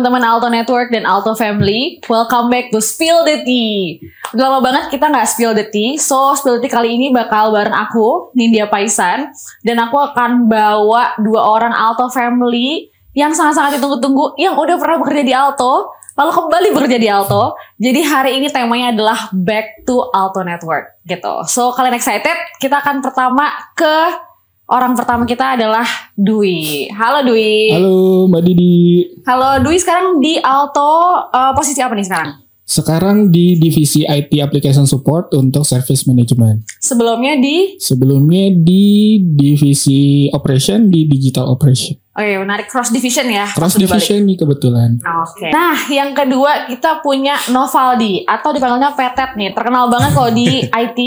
Teman-teman Alto Network dan Alto Family, welcome back to Spill the Tea. Udah lama banget kita nggak Spill the Tea, so Spill the Tea kali ini bakal bareng aku, Nindya Paisan, dan aku akan bawa dua orang Alto Family yang sangat-sangat ditunggu-tunggu, yang udah pernah bekerja di Alto, lalu kembali bekerja di Alto. Jadi hari ini temanya adalah Back to Alto Network gitu. So kalian excited? Kita akan pertama ke Orang pertama kita adalah Dwi. Halo Dwi. Halo Mbak Didi. Halo Dwi sekarang di Alto uh, posisi apa nih sekarang? Sekarang di divisi IT Application Support untuk Service Management. Sebelumnya di? Sebelumnya di divisi Operation di Digital Operation. Oh iya menarik cross division ya. Cross division nih kebetulan. Oke. Okay. Nah yang kedua kita punya Novaldi atau dipanggilnya Petet nih. Terkenal banget kalau di IT.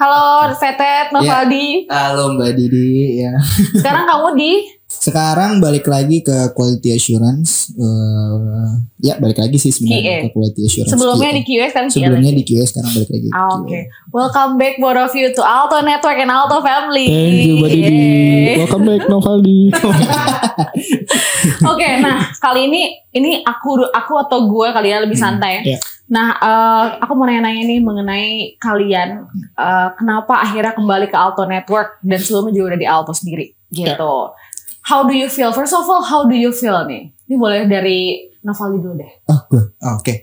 Halo Fetet, Novaldi. Ya. Halo Mbak Didi ya. Sekarang kamu di sekarang balik lagi ke quality assurance. Uh, ya balik lagi sih sebenarnya ke quality assurance. Sebelumnya QA. di QS kan Sebelumnya di QS sekarang balik lagi. Oh, Oke. Okay. Welcome back both of you to Alto Network and Alto Family. Thank you Mbak Didi. Welcome back Novaldi. Oke, okay, nah kali ini ini aku aku atau gue kali ya lebih hmm, santai. Hmm, yeah Nah, uh, aku mau nanya-nanya nih mengenai kalian uh, kenapa akhirnya kembali ke Alto Network dan sebelumnya juga udah di Alto sendiri gitu. Yeah. How do you feel? First of all, how do you feel nih? Ini boleh dari Novaldi dulu deh. Oh, gue. Oke. Okay.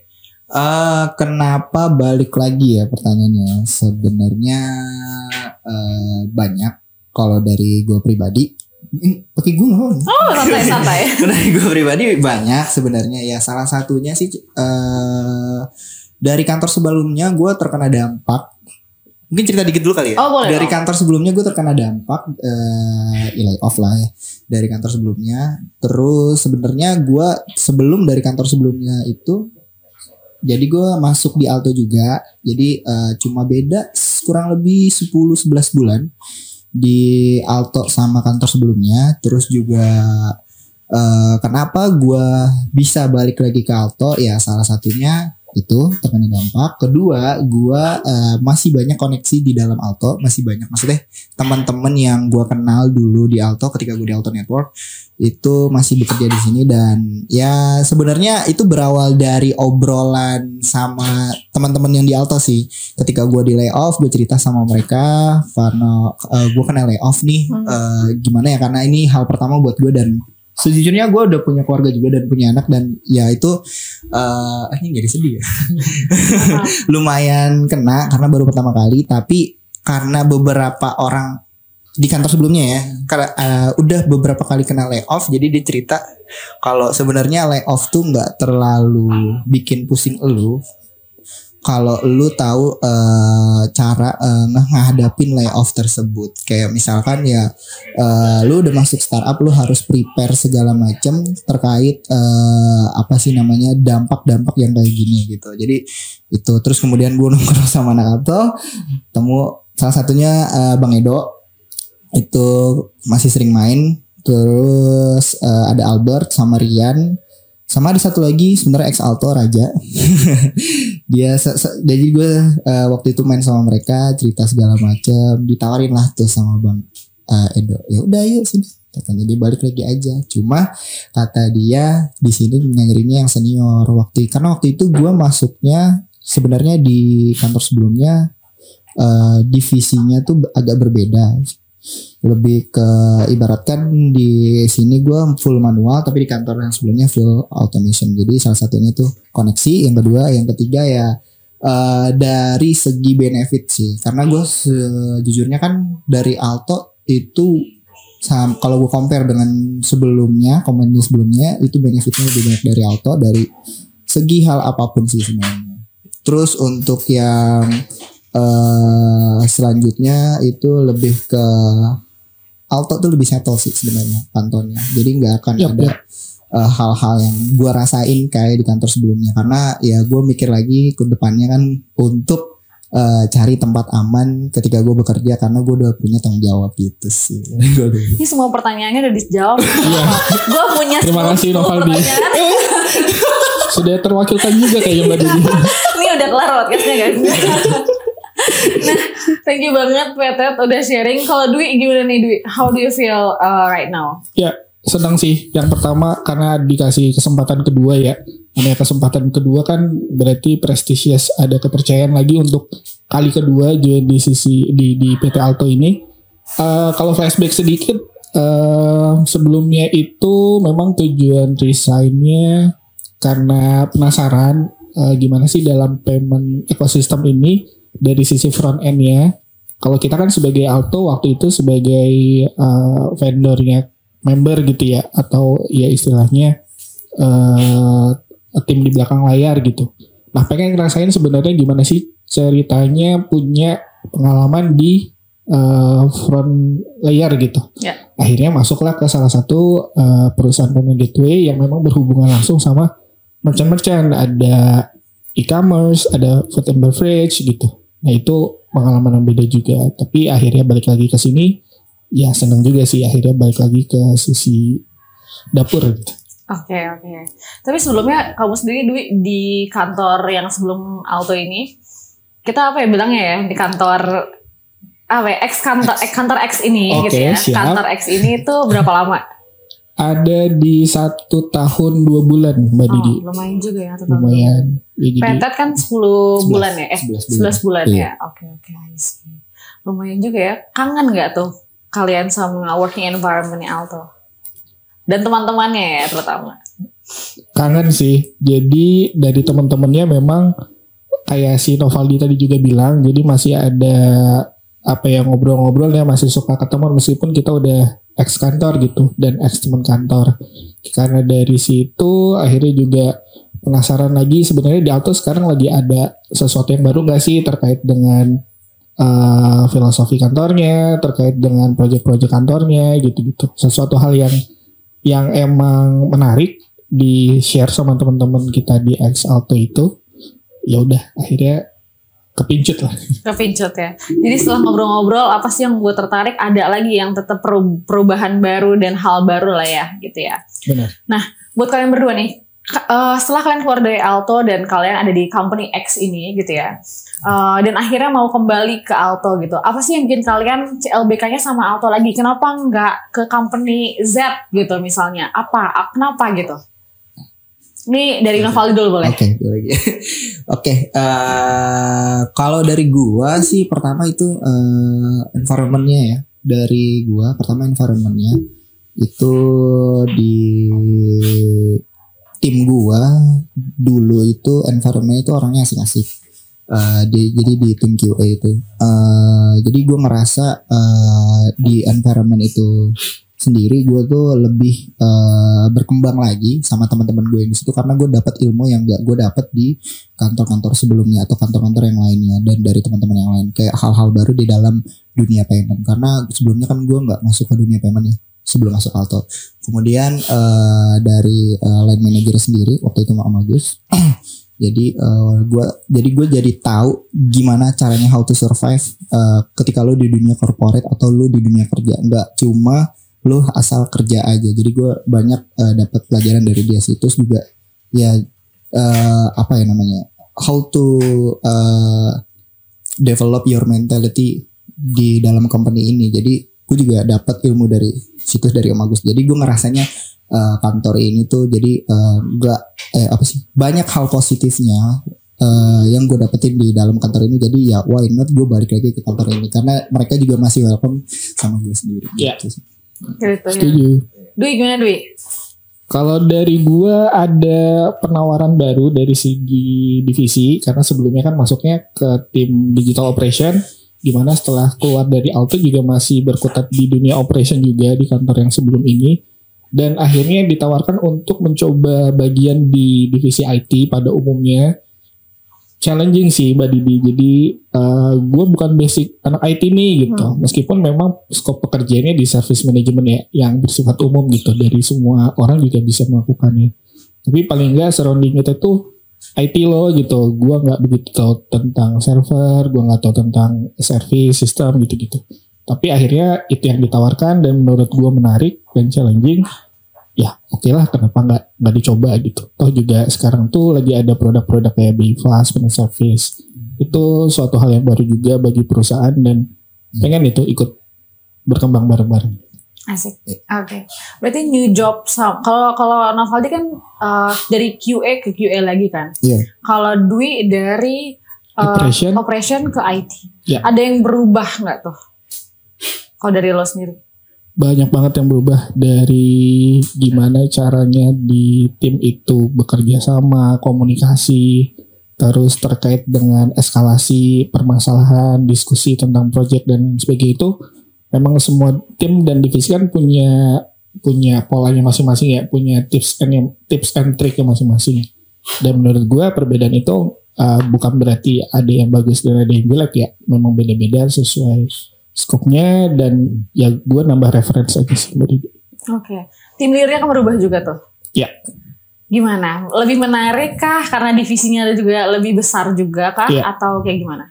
Uh, kenapa balik lagi ya pertanyaannya? Sebenarnya uh, banyak. Kalau dari gue pribadi, pakai gue ngomong. Oh santai santai. Dari gue pribadi banyak sebenarnya ya salah satunya sih uh, dari kantor sebelumnya gue terkena dampak. Mungkin cerita dikit dulu kali ya. Oh, boleh, dari kantor sebelumnya gue terkena dampak uh, ya off lah ya dari kantor sebelumnya. Terus sebenarnya gue sebelum dari kantor sebelumnya itu jadi gue masuk di Alto juga. Jadi uh, cuma beda kurang lebih 10 11 bulan di Alto sama kantor sebelumnya terus juga uh, kenapa gue bisa balik lagi ke Alto ya salah satunya itu terkena dampak. Kedua gue uh, masih banyak koneksi di dalam Alto masih banyak. Maksudnya teman-teman yang gue kenal dulu di Alto ketika gue di Alto Network itu masih bekerja di sini dan ya sebenarnya itu berawal dari obrolan sama teman-teman yang di Alto sih. Ketika gue di layoff gue cerita sama mereka karena uh, eh, gue kena layoff nih. Uh, gimana ya? Karena ini hal pertama buat gue dan sejujurnya gue udah punya keluarga juga dan punya anak dan ya itu uh, ini jadi sedih ya. Lumayan kena karena baru pertama kali tapi karena beberapa orang di kantor sebelumnya ya karena uh, udah beberapa kali kena layoff jadi dia cerita kalau sebenarnya layoff tuh nggak terlalu bikin pusing elu kalau lu tahu uh, cara uh, ngadapin layoff tersebut. Kayak misalkan ya uh, lu udah masuk startup lu harus prepare segala macam terkait uh, apa sih namanya dampak-dampak yang kayak gini gitu. Jadi itu. Terus kemudian gue nongkrong sama anak atau temu salah satunya uh, bang Edo. Itu masih sering main. Terus uh, ada Albert sama Rian sama ada satu lagi sebenarnya ex alto Raja. Dia jadi gue uh, waktu itu main sama mereka cerita segala macam ditawarin lah tuh sama bang uh, Edo. Ya udah yuk sini. Katanya dia balik lagi aja. Cuma kata dia di sini nyarinya yang senior. Waktu karena waktu itu gue masuknya sebenarnya di kantor sebelumnya uh, divisinya tuh agak berbeda lebih ke ibaratkan di sini gue full manual tapi di kantor yang sebelumnya full automation. Jadi salah satunya tuh koneksi yang kedua yang ketiga ya uh, dari segi benefit sih. Karena gue sejujurnya kan dari Alto itu kalau gue compare dengan sebelumnya kompetisi sebelumnya itu benefitnya lebih banyak dari Alto dari segi hal apa pun sih sebenarnya. Terus untuk yang uh, selanjutnya itu lebih ke Alto tuh lebih settle sih sebenarnya kantornya. Jadi nggak akan yep, ada yep. Uh, hal-hal yang gue rasain kayak di kantor sebelumnya karena ya gue mikir lagi ke depannya kan untuk uh, cari tempat aman ketika gue bekerja karena gue udah punya tanggung jawab gitu sih. Ini semua pertanyaannya udah dijawab. Iya. gue punya Terima kasih Novaldi. Sudah terwakilkan juga kayak Mbak Didi. Ini udah kelar podcastnya guys nah, thank you banget Petet udah sharing. Kalau Dwi gimana nih Dwi? How do you feel uh, right now? Ya, senang sih. Yang pertama karena dikasih kesempatan kedua ya. Namanya kesempatan kedua kan berarti prestisius ada kepercayaan lagi untuk kali kedua juga di sisi di di PT Alto ini. Eh, kalau flashback sedikit eh, sebelumnya itu memang tujuan resignnya karena penasaran eh, gimana sih dalam payment ekosistem ini dari sisi front end-nya. Kalau kita kan sebagai Alto waktu itu sebagai eh, vendornya member gitu ya atau ya istilahnya eh tim di belakang layar gitu. Nah pengen ngerasain sebenarnya gimana sih ceritanya punya pengalaman di eh, front layer gitu. Ya. Akhirnya masuklah ke salah satu eh, perusahaan payment gateway yang memang berhubungan langsung sama merchant-merchant. Ada e-commerce, ada food and beverage gitu. Nah itu pengalaman yang beda juga. Tapi akhirnya balik lagi ke sini, ya seneng juga sih akhirnya balik lagi ke sisi dapur gitu. Oke oke. Tapi sebelumnya kamu sendiri Dwi di kantor yang sebelum Alto ini kita apa ya bilangnya ya di kantor apa ya, X kantor X kantor X ini Oke, gitu ya. siap. Kantor X ini itu berapa lama? Ada di satu tahun dua bulan Mbak Oh, Didi. lumayan juga ya tetap. Lumayan. Ya, jadi Petet kan 10 bulan ya? Eh 11 bulan. 11 bulan Iya. ya. Oke oke I see. Lumayan juga ya. Kangen nggak tuh kalian sama working environment Alto? Dan teman-temannya ya terutama. kangen sih. Jadi dari teman-temannya memang kayak si Novaldi tadi juga bilang, jadi masih ada apa ya ngobrol-ngobrol ya masih suka ketemu meskipun kita udah ex kantor gitu dan ex teman kantor. Karena dari situ akhirnya juga penasaran lagi sebenarnya di Alto sekarang lagi ada sesuatu yang baru gak sih terkait dengan eh, filosofi kantornya, terkait dengan proyek-proyek kantornya gitu-gitu. Sesuatu hal yang yang emang menarik di share sama teman-teman kita di X Alto itu ya udah akhirnya kepincut lah Kepincut ya. Jadi setelah ngobrol-ngobrol apa sih yang gue tertarik ada lagi yang tetap peru- perubahan baru dan hal baru lah ya gitu ya. benar Buat kalian berdua nih, eh, setelah kalian keluar dari Alto dan kalian ada di company X ini gitu ya, eh, dan akhirnya mau kembali ke Alto gitu, apa sih yang bikin kalian CLBK-nya sama Alto lagi? Kenapa nggak ke company Z gitu misalnya? Apa? Kenapa gitu? Ini dari Novaldi dulu boleh. Oke, gue lagi. Oke, eh, kalau dari gua sih pertama itu eh, environmentnya ya. Dari gua pertama environmentnya itu di tim gua dulu itu environmentnya itu orangnya asik-asik. Eh, di, jadi di tim QA itu. Eh, jadi gua ngerasa eh, di environment itu sendiri gue tuh lebih eh, berkembang lagi sama teman-teman gue yang di situ karena gue dapat ilmu yang gak gue dapat di kantor-kantor sebelumnya atau kantor-kantor yang lainnya dan dari teman-teman yang lain. Kayak hal-hal baru di dalam dunia payment. Karena sebelumnya kan gue nggak masuk ke dunia payment ya sebelum masuk Alto. Kemudian eh, dari eh, line manager sendiri waktu itu Mak Agus. Jadi eh, gua jadi gue jadi tahu gimana caranya how to survive eh, ketika lo di dunia corporate atau lo di dunia kerja. Nggak cuma lo asal kerja aja. Jadi gue banyak eh, dapat pelajaran dari dia sih. Terus juga ya eh, apa ya namanya how to eh, develop your mentality di dalam company ini. Jadi gue juga dapat ilmu dari situs dari Om Agus. Jadi gue ngerasanya eh, kantor ini tuh jadi eh, nggak eh apa sih banyak hal positifnya eh, yang gue dapetin di dalam kantor ini. Jadi ya why not gue balik lagi ke kantor ini? Karena mereka juga masih welcome sama gue sendiri. Iya. gitu sih. Setuju. Dwi gimana Dwi? kalau dari gua ada penawaran baru dari segi divisi karena sebelumnya kan masuknya ke tim digital operation di mana setelah keluar dari Alto juga masih berkutat di dunia operation juga di kantor yang sebelum ini. Dan akhirnya ditawarkan untuk mencoba bagian di divisi IT pada umumnya challenging sih Mbak Didi jadi gue bukan basic anak IT nih gitu. Meskipun memang skop pekerjaannya di service management ya yang bersifat umum gitu. Dari semua orang juga bisa melakukannya. Tapi paling enggak surrounding kita tuh IT loh gitu. Gue nggak begitu tahu tentang server gue nggak tahu tentang service system gitu-gitu. Tapi akhirnya itu yang ditawarkan dan menurut gue menarik dan challenging ya oke lah kenapa nggak nggak dicoba gitu toh juga sekarang tuh lagi ada produk-produk kayak BIFAS, Payment Service itu suatu hal yang baru juga bagi perusahaan dan pengen itu ikut berkembang bareng-bareng Asik. Oke. Berarti new job kalau kalau Novaldi kan uh, dari QA ke QA lagi kan. Iya. Kalau Dwi dari uh, Operation. operation ke IT. Ya. Ada yang berubah nggak tuh? Kalau dari lo sendiri? Banyak banget yang berubah dari gimana caranya di tim itu bekerja sama, komunikasi, terus terkait dengan eskalasi permasalahan, diskusi tentang proyek dan sebagainya itu memang semua tim dan divisi kan punya punya polanya masing-masing ya, punya tips and tips and triknya masing-masing. Dan menurut gue perbedaan itu uh, bukan berarti ada yang bagus dan ada yang jelek ya, memang beda-beda sesuai skopnya dan ya gue nambah referensi aja sih dari Oke. Tim leadernya kan berubah juga tuh. ya Gimana? Lebih menarik kah? Karena divisinya ada juga lebih besar juga kah? Iya. Atau kayak gimana?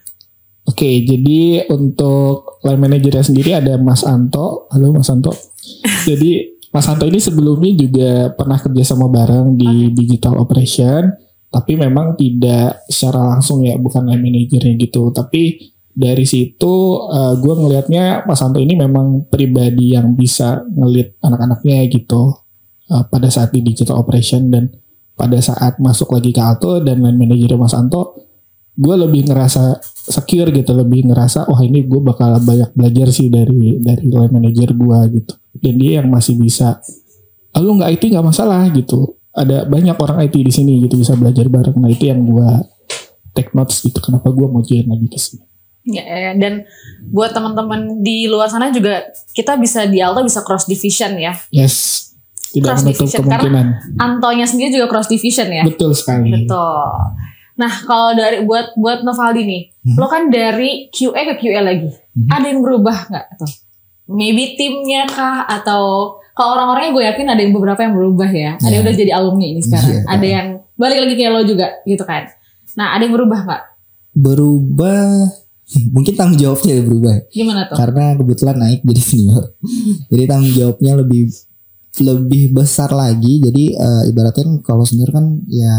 oke jadi untuk line manajernya sendiri ada Mas Anto halo Mas Anto jadi Mas Anto ini sebelumnya juga pernah kerja sama bareng di digital operation tapi memang tidak secara langsung ya bukan line manajernya gitu tapi dari situ gue ngelihatnya Mas Anto ini memang pribadi yang bisa ngelit anak-anaknya gitu uh, pada saat di digital operation dan pada saat masuk lagi ke Alto dan line manajernya Mas Anto gue lebih ngerasa secure gitu lebih ngerasa wah ini gue bakal banyak belajar sih dari dari line manager gue gitu. Dan dia yang masih bisa ah, lu nggak IT nggak masalah gitu. Ada banyak orang IT di sini gitu bisa belajar bareng. Nah itu yang gue take notes gitu kenapa gue mau join lagi ke sini Ya, ya, dan buat teman-teman di luar sana juga kita bisa di Alto bisa cross division ya. yes tidak Cross menutup division, kemungkinan Antonya sendiri juga cross division ya. betul sekali Betul. Nah, kalau dari buat buat Novaldi nih, Hmm. lo kan dari QA ke QA lagi. Hmm. Ada yang berubah nggak tuh? Maybe timnya kah atau kalau orang-orangnya gue yakin ada yang beberapa yang berubah ya. Ada yang Iya. udah jadi alumni ini sekarang. Iya. Ada yang balik lagi kayak lo juga gitu kan. Nah, ada yang berubah nggak? Berubah mungkin tanggung jawabnya yang berubah. Gimana tuh? Karena kebetulan naik jadi senior. jadi tanggung jawabnya lebih lebih besar lagi. Jadi eh, ibaratnya kalau senior kan ya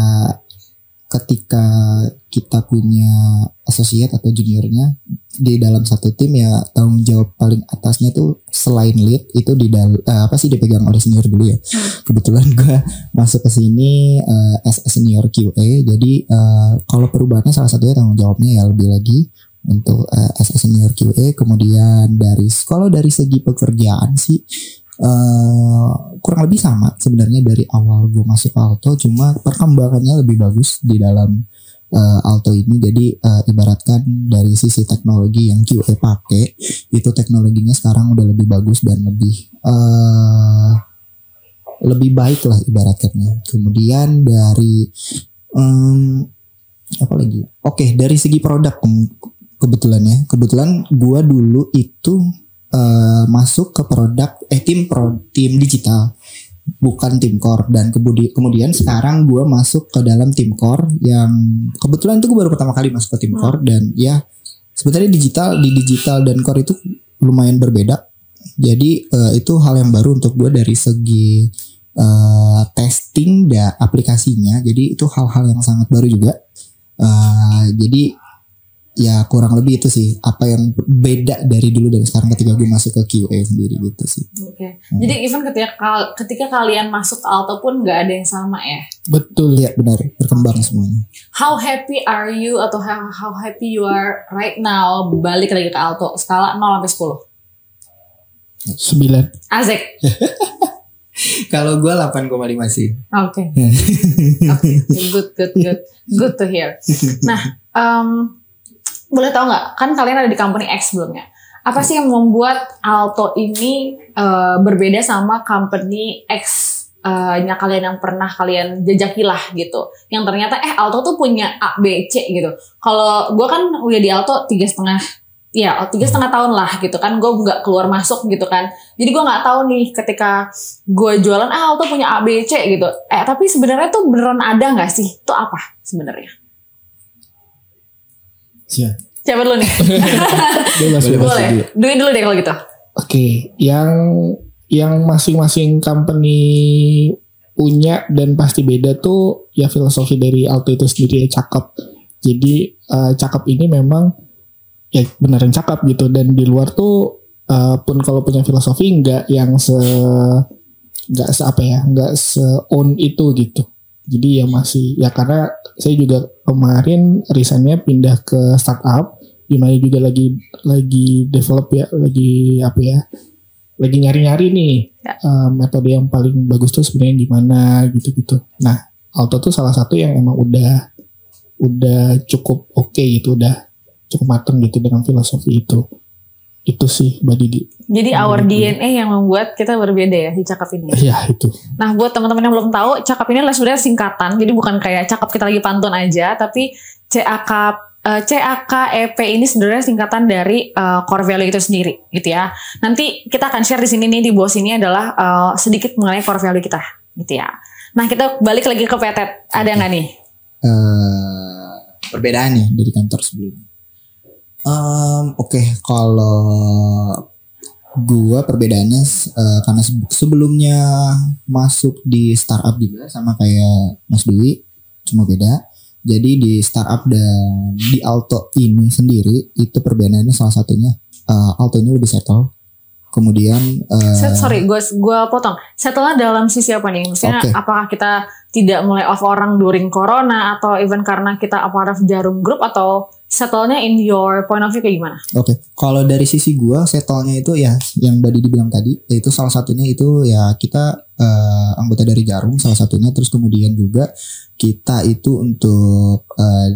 ketika kita punya associate atau juniornya di dalam satu tim ya tanggung jawab paling atasnya tuh selain lead itu di dal eh, apa sih dipegang oleh senior dulu ya. Kebetulan gue masuk ke sini eh, as senior QA. Jadi eh, kalau perubahannya salah satunya tanggung jawabnya ya lebih lagi untuk eh, as a senior QA. Kemudian dari kalau dari segi pekerjaan sih eh kurang lebih sama sebenarnya dari awal gue masuk Alto. Cuma perkembangannya lebih bagus di dalam eh, Alto ini. Jadi eh, ibaratkan dari sisi teknologi yang QA pakai itu teknologinya sekarang udah lebih bagus dan lebih eh lebih baik lah ibaratkannya. Kemudian dari em, apa lagi? Oke dari segi produk kebetulan ya. Kebetulan gua dulu itu eh, masuk ke produk eh tim pro tim digital. Bukan tim core. Dan kemudian kemudian sekarang gua masuk ke dalam tim core yang kebetulan itu gue baru pertama kali masuk ke tim core. Dan ya sebenarnya digital di digital dan core itu lumayan berbeda. Jadi eh, itu hal yang baru untuk gue dari segi eh, testing dan aplikasinya. Jadi itu hal-hal yang sangat baru juga. Eh, jadi ya kurang lebih itu sih apa yang beda dari dulu dan sekarang ketika gue masuk ke QA sendiri gitu sih Oke. Jadi even ketika kal- ketika kalian masuk ke Alto pun nggak ada yang sama ya. betul Iya benar berkembang semuanya How happy are you atau how, how happy you are right now balik lagi ke Alto skala 0 sampai 10. sembilan Azek. kalau gue 8,5 sih Oke. Oke. Good, good, good. Good to hear. Nah, em, boleh tahu nggak? Kan kalian ada di company X sebelumnya. Apa sih yang membuat Alto ini eh, berbeda sama company X eh, nya kalian yang pernah kalian jajakilah gitu? Yang ternyata eh Alto tuh punya A, B, C gitu. Kalau gue kan udah di Alto tiga setengah ya tiga setengah tahun lah gitu kan gue nggak keluar masuk gitu kan jadi gue nggak tahu nih ketika gue jualan ah Alto punya A B C gitu eh tapi sebenarnya tuh beneran ada nggak sih itu apa sebenarnya Siap. siapa dulu nih? Boleh, boleh Dwi dulu deh kalau gitu. Oke, yang yang masing-masing company punya dan pasti beda tuh ya filosofi dari Alto itu sendiri ya cakep. Jadi eh, cakep ini memang ya beneran cakep gitu. Dan di luar tuh eh, pun kalau punya filosofi nggak yang se nggak se apa ya nggak se on itu gitu jadi ya masih ya karena saya juga kemarin resignnya pindah ke startup. Di mana juga lagi lagi develop ya lagi apa ya lagi nyari-nyari nih Ya. eh, metode yang paling bagus tuh sebenarnya gimana gitu-gitu. Nah Alto tuh salah satu yang emang udah udah cukup oke gitu udah cukup mateng gitu dengan filosofi itu itu sih Mbak Didi Jadi our. DNA yang membuat kita berbeda ya di cakap ini. ya itu Nah buat teman-teman yang belum tahu, cakap ini adalah sebenarnya singkatan. Jadi bukan kayak cakap kita lagi pantun aja, tapi CAK eh, CAKEP ini sebenarnya singkatan dari eh, core value itu sendiri, gitu ya. Nanti kita akan share di sini nih di bawah sini adalah eh, sedikit mengenai core value kita, gitu ya. Nah kita balik lagi ke Petet, ada nggak nih? eh perbedaannya dari kantor sebelumnya. Em, Oke, kalau gua perbedaannya eh, karena se- sebelumnya masuk di startup juga sama kayak Mas Dwi, cuma beda. Jadi di startup dan di Alto ini sendiri itu perbedaannya salah satunya eh, Alto ini lebih settle. Kemudian eh, Set, sorry, gue gua potong. Setelah dalam sisi apa nih? Maksudnya Oke. apakah kita tidak mulai off orang during corona atau even karena kita a part of jarum group atau settlenya in your point of view kayak gimana? Oke, kalau dari sisi gua settlenya itu ya yang Mbak Didi bilang tadi, yaitu salah satunya itu ya kita eh, anggota dari Jarum salah satunya, terus kemudian juga kita itu untuk eh,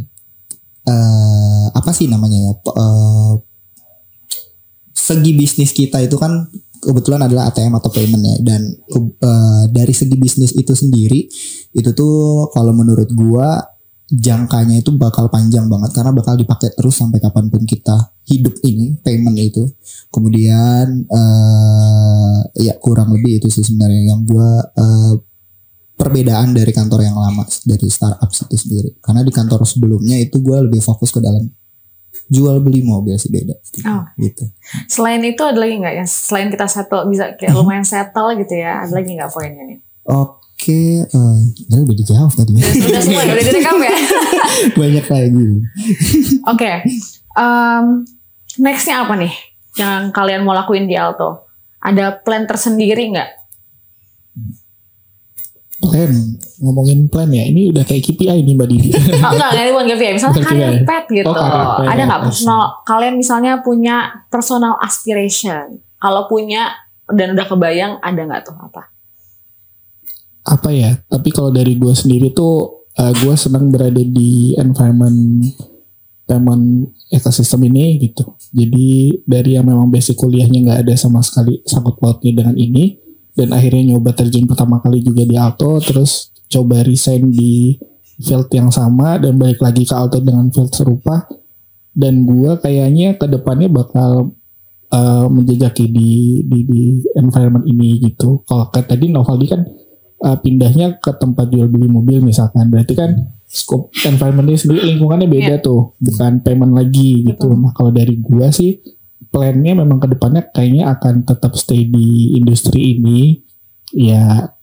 eh, apa sih namanya ya? eh, segi bisnis kita itu kan kebetulan adalah ATM atau payment ya dan eh, dari segi bisnis itu sendiri itu tuh kalau menurut gua jangkanya itu bakal panjang banget karena bakal dipakai terus sampai kapan pun kita hidup ini payment itu kemudian eh ya kurang lebih itu sih sebenarnya yang gua eh, perbedaan dari kantor yang lama dari startup itu sendiri karena di kantor sebelumnya itu gua lebih fokus ke dalam jual beli mobil sih beda Oh. gitu Selain itu ada lagi nggak ya? Selain kita settle bisa kayak lumayan settle gitu ya, ada lagi nggak poinnya nih? Oke, eh ini udah dijawab tadi. Udah semua, udah direkam ya? Banyak lagi. Oke, nextnya apa nih yang kalian mau lakuin di Alto? Ada plan tersendiri nggak? plan ngomongin plan ya ini udah kayak KPI nih Mbak Didi Oh enggak, enggak bukan KPI. Misalnya Bukan karir KPI. pet gitu. Oh. Ada nggak see. personal? Kalian misalnya punya personal aspiration. Kalau punya dan udah kebayang, ada nggak tuh apa? Apa ya tapi kalau dari gue sendiri tuh uh, gue senang berada di environment payment ekosistem ini gitu. Jadi dari yang memang basic kuliahnya nggak ada sama sekali sangkut pautnya dengan ini dan akhirnya nyoba terjun pertama kali juga di Alto terus coba resign di field yang sama dan balik lagi ke Alto dengan field serupa. Dan gue kayaknya ke depannya bakal uh, menjejaki di, di di environment ini gitu. Kalau tadi Novaldi kan uh, pindahnya ke tempat jual beli mobil misalkan. Berarti kan scope environmentnya sendiri lingkungannya beda tuh. Bukan payment lagi gitu. Betul. nah kalau dari gua sih plannya memang ke depannya kayaknya akan tetap stay di industri ini. Ya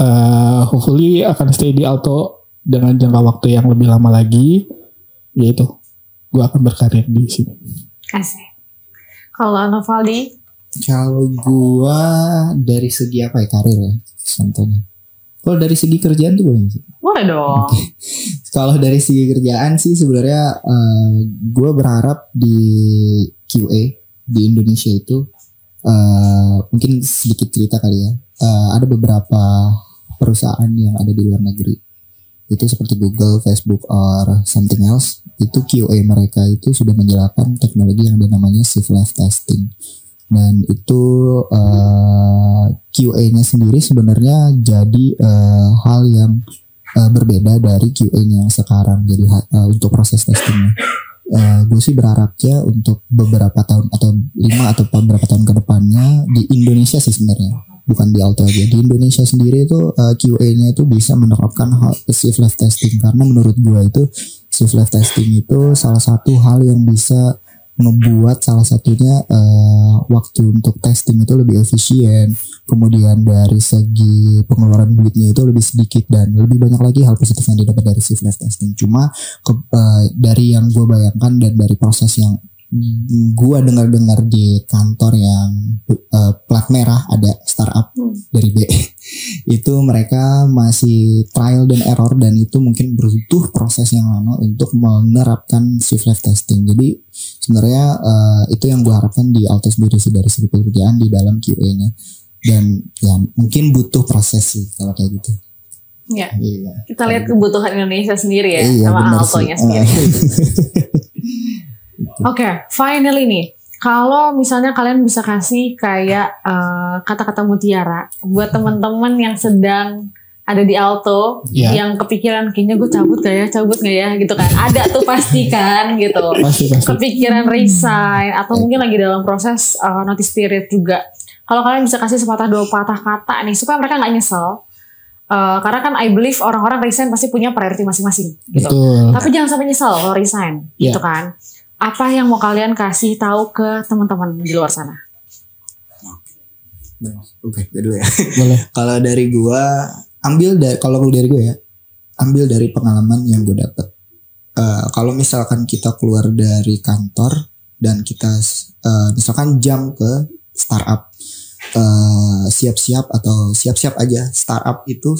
uh, hopefully akan stay di Alto dengan jangka waktu yang lebih lama lagi. Yaitu gua akan berkarir di sini. Asik. Kalau Novaldi, Kalau gua dari segi apa ya karir ya contohnya. Kalau dari segi kerjaan tuh boleh nggak sih? boleh dong. Kalau dari segi kerjaan sih sebenarnya eh, gua berharap di QA di Indonesia itu eh, mungkin sedikit cerita kali ya. Eh, ada beberapa perusahaan yang ada di luar negeri itu seperti Google, Facebook, or something else itu QA mereka itu sudah menjalankan teknologi yang ada namanya shift left testing dan itu eh, QA-nya sendiri sebenarnya jadi eh, hal yang eh, berbeda dari QA-nya yang sekarang. Jadi eh, untuk proses testingnya. Gue sih berharapnya untuk beberapa tahun atau lima atau beberapa tahun ke depannya di Indonesia sih sebenarnya bukan di Alto aja. Di Indonesia sendiri itu eh, QA-nya itu bisa menerapkan hal shift left testing. Karena menurut gue itu shift left testing itu salah satu hal yang bisa ngebuat salah satunya eh, waktu untuk testing itu lebih efisien. Kemudian dari segi pengeluaran duitnya itu lebih sedikit dan lebih banyak lagi hal positif yang didapat dari shift left testing. Cuma ke- eh, dari yang gue bayangkan dan dari proses yang gua dengar-dengar di kantor yang uh, plat merah ada startup Hmm. dari B. Itu mereka masih trial dan error dan itu mungkin butuh proses yang lama untuk menerapkan shift left testing. Jadi sebenarnya uh, itu yang gua harapkan di Alto sendiri sih dari segi pekerjaan di dalam QA-nya dan ya mungkin butuh proses sih kalau kayak gitu. Ya, iya. Kita lihat kebutuhan Indonesia sendiri ya Iya, sama Altonya sih. sendiri. Oke, finally nih. Kalau misalnya kalian bisa kasih kayak eh, kata-kata mutiara buat teman-teman yang sedang ada di Alto Iya. yang kepikiran kayaknya gue cabut gak ya, cabut gak ya gitu kan. Ada tuh pasti kan gitu. Pasti pasti. Kepikiran resign atau mungkin lagi dalam proses eh, notice period juga. Kalau kalian bisa kasih sepatah dua patah kata nih supaya mereka nggak nyesel. Eh, karena kan I believe orang-orang resign pasti punya priority masing-masing gitu. Betul. Tapi jangan sampai nyesel kalau resign, Iya. gitu kan. Apa yang mau kalian kasih tahu ke teman-teman di luar sana? Oke, okay, dulu ya. Boleh. kalau dari gua ambil dari kalau dari gue ya, ambil dari pengalaman yang gue dapet. Eh, kalau misalkan kita keluar dari kantor dan kita eh, misalkan jam ke startup eh, siap-siap atau siap-siap aja startup itu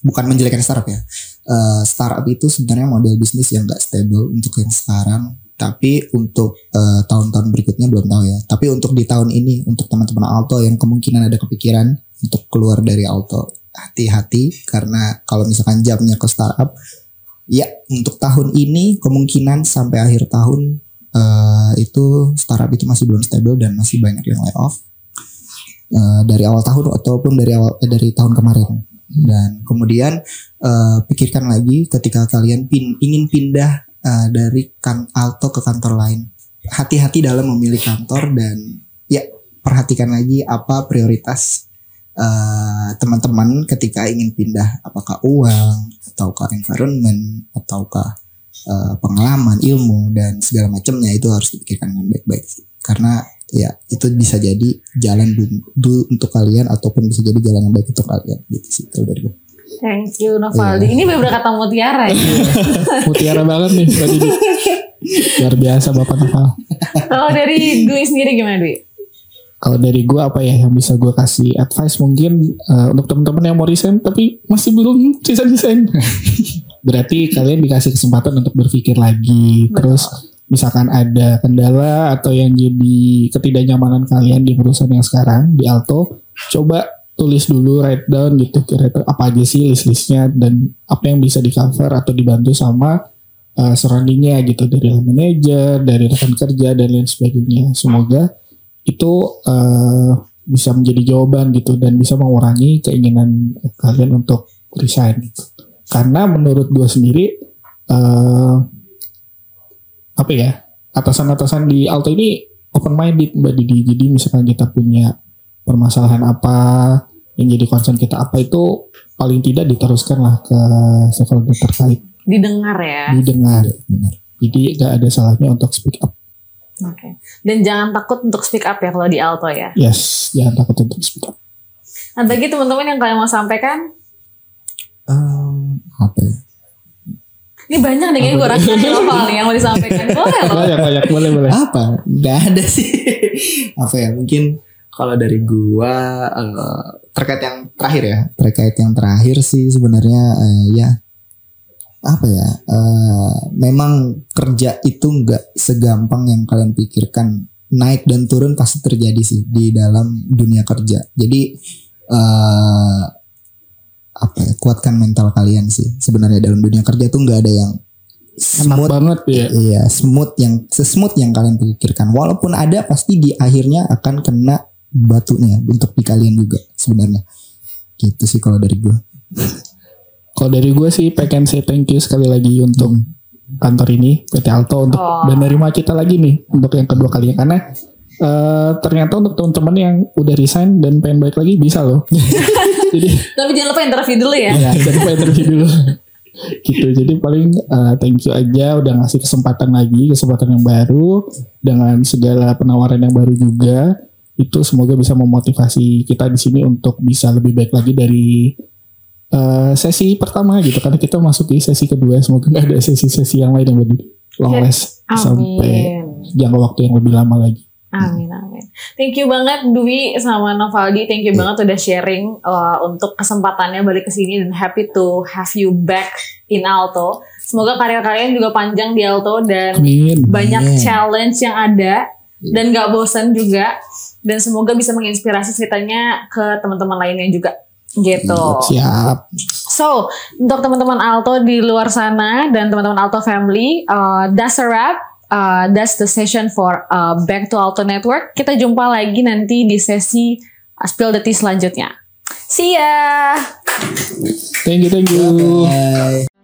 bukan menjelekkan startup ya. Eh, startup itu sebenarnya model bisnis yang gak stable untuk yang sekarang. Tapi untuk eh, tahun-tahun berikutnya belum tahu ya. Tapi untuk di tahun ini untuk teman-teman Alto yang kemungkinan ada kepikiran untuk keluar dari Alto, hati-hati karena kalau misalkan jamnya ke startup, ya untuk tahun ini kemungkinan sampai akhir tahun eh, itu startup itu masih belum stable dan masih banyak yang layoff eh, dari awal tahun ataupun dari awal eh, dari tahun kemarin. Dan kemudian eh, pikirkan lagi ketika kalian pin, ingin pindah eh, dari kan Alto ke kantor lain. Hati-hati dalam memilih kantor dan ya perhatikan lagi apa prioritas eh, teman-teman ketika ingin pindah apakah uang ataukah environment ataukah eh, pengalaman ilmu dan segala macamnya itu harus dipikirkan dengan baik-baik karena ya itu bisa jadi jalan dulu untuk kalian ataupun bisa jadi jalan yang baik untuk kalian gitu sih kalau dari gue. Thank you Novaldi. Iya. Ini bener kata mutiara ya. Mutiara banget nih Didi. Luar biasa Bapak Noval. Kalau dari Dwi sendiri gimana Dwi? Kalau dari gue apa ya yang bisa gue kasih advice mungkin eh, untuk teman-teman yang mau resign tapi masih belum resign resign. Berarti kalian dikasih kesempatan untuk berpikir lagi. Terus misalkan ada kendala atau yang jadi ketidaknyamanan kalian di perusahaan yang sekarang di Alto, coba tulis dulu write down gitu kira-kira apa aja sih list-listnya dan apa yang bisa di cover atau dibantu sama uh, surroundingnya gitu dari manajer, dari rekan kerja dan lain sebagainya. Semoga itu uh, bisa menjadi jawaban gitu dan bisa mengurangi keinginan kalian untuk resign gitu. Karena menurut gue sendiri uh, apa ya atasan-atasan di Alto ini open minded mbak Didi. Jadi misalkan kita punya permasalahan apa yang jadi concern kita apa itu paling tidak diteruskan lah ke stakeholder terkait Didengar ya. didengar benar. Jadi gak ada salahnya untuk speak up. Oke. Dan jangan takut untuk speak up ya kalau di Alto ya. Yes, jangan takut untuk speak up. Nah bagi teman-teman yang kalian mau sampaikan, Em, apa ya? ini banyak deh kayaknya gue rasa nih nih yang mau disampaikan. Boleh loh. Banyak banyak boleh boleh. apa nggak ada sih apa ya mungkin kalau dari gua eh, terkait yang terakhir ya terkait yang terakhir sih sebenarnya eh, ya apa ya eh, memang kerja itu nggak segampang yang kalian pikirkan naik dan turun pasti terjadi sih di dalam dunia kerja jadi eh apa ya kuatkan mental kalian sih sebenarnya dalam dunia kerja tuh nggak ada yang Enak smooth banget ya. Iya, smooth yang sesmooth yang kalian pikirkan. Walaupun ada pasti di akhirnya akan kena batunya untuk di kalian juga sebenarnya. Gitu sih kalau dari gue. Kalau dari gue sih pengen say thank you sekali lagi untuk kantor ini PT Alto untuk Oh. dan menerima kita lagi nih untuk yang kedua kalinya karena eh, ternyata untuk teman-teman yang udah resign dan pengen balik lagi bisa loh. Jadi Tapi jangan lupa interview dulu ya. ya jangan lupa interview dulu. gitu jadi paling eh, thank you aja udah ngasih kesempatan lagi kesempatan yang baru dengan segala penawaran yang baru juga itu semoga bisa memotivasi kita di sini untuk bisa lebih baik lagi dari eh, sesi pertama gitu karena kita masuk di sesi kedua semoga nggak ada sesi-sesi yang lain yang lebih long last sampai Amin. jangka waktu yang lebih lama lagi. Amin amin. Thank you banget Dwi sama Novaldi. Thank you banget udah sharing uh, untuk kesempatannya balik ke sini dan happy to have you back in Alto. Semoga karir kalian juga panjang di Alto dan Amin. banyak Amin. challenge yang ada dan gak bosan juga dan semoga bisa menginspirasi ceritanya ke teman-teman lainnya juga gitu. Siap. So untuk teman-teman Alto di luar sana dan teman-teman Alto family, uh, that's a wrap. Uh, that's the session for uh, Back to Alto Network. Kita jumpa lagi nanti di sesi uh, Spill the Tea selanjutnya. See ya. Thank you, thank you. Bye.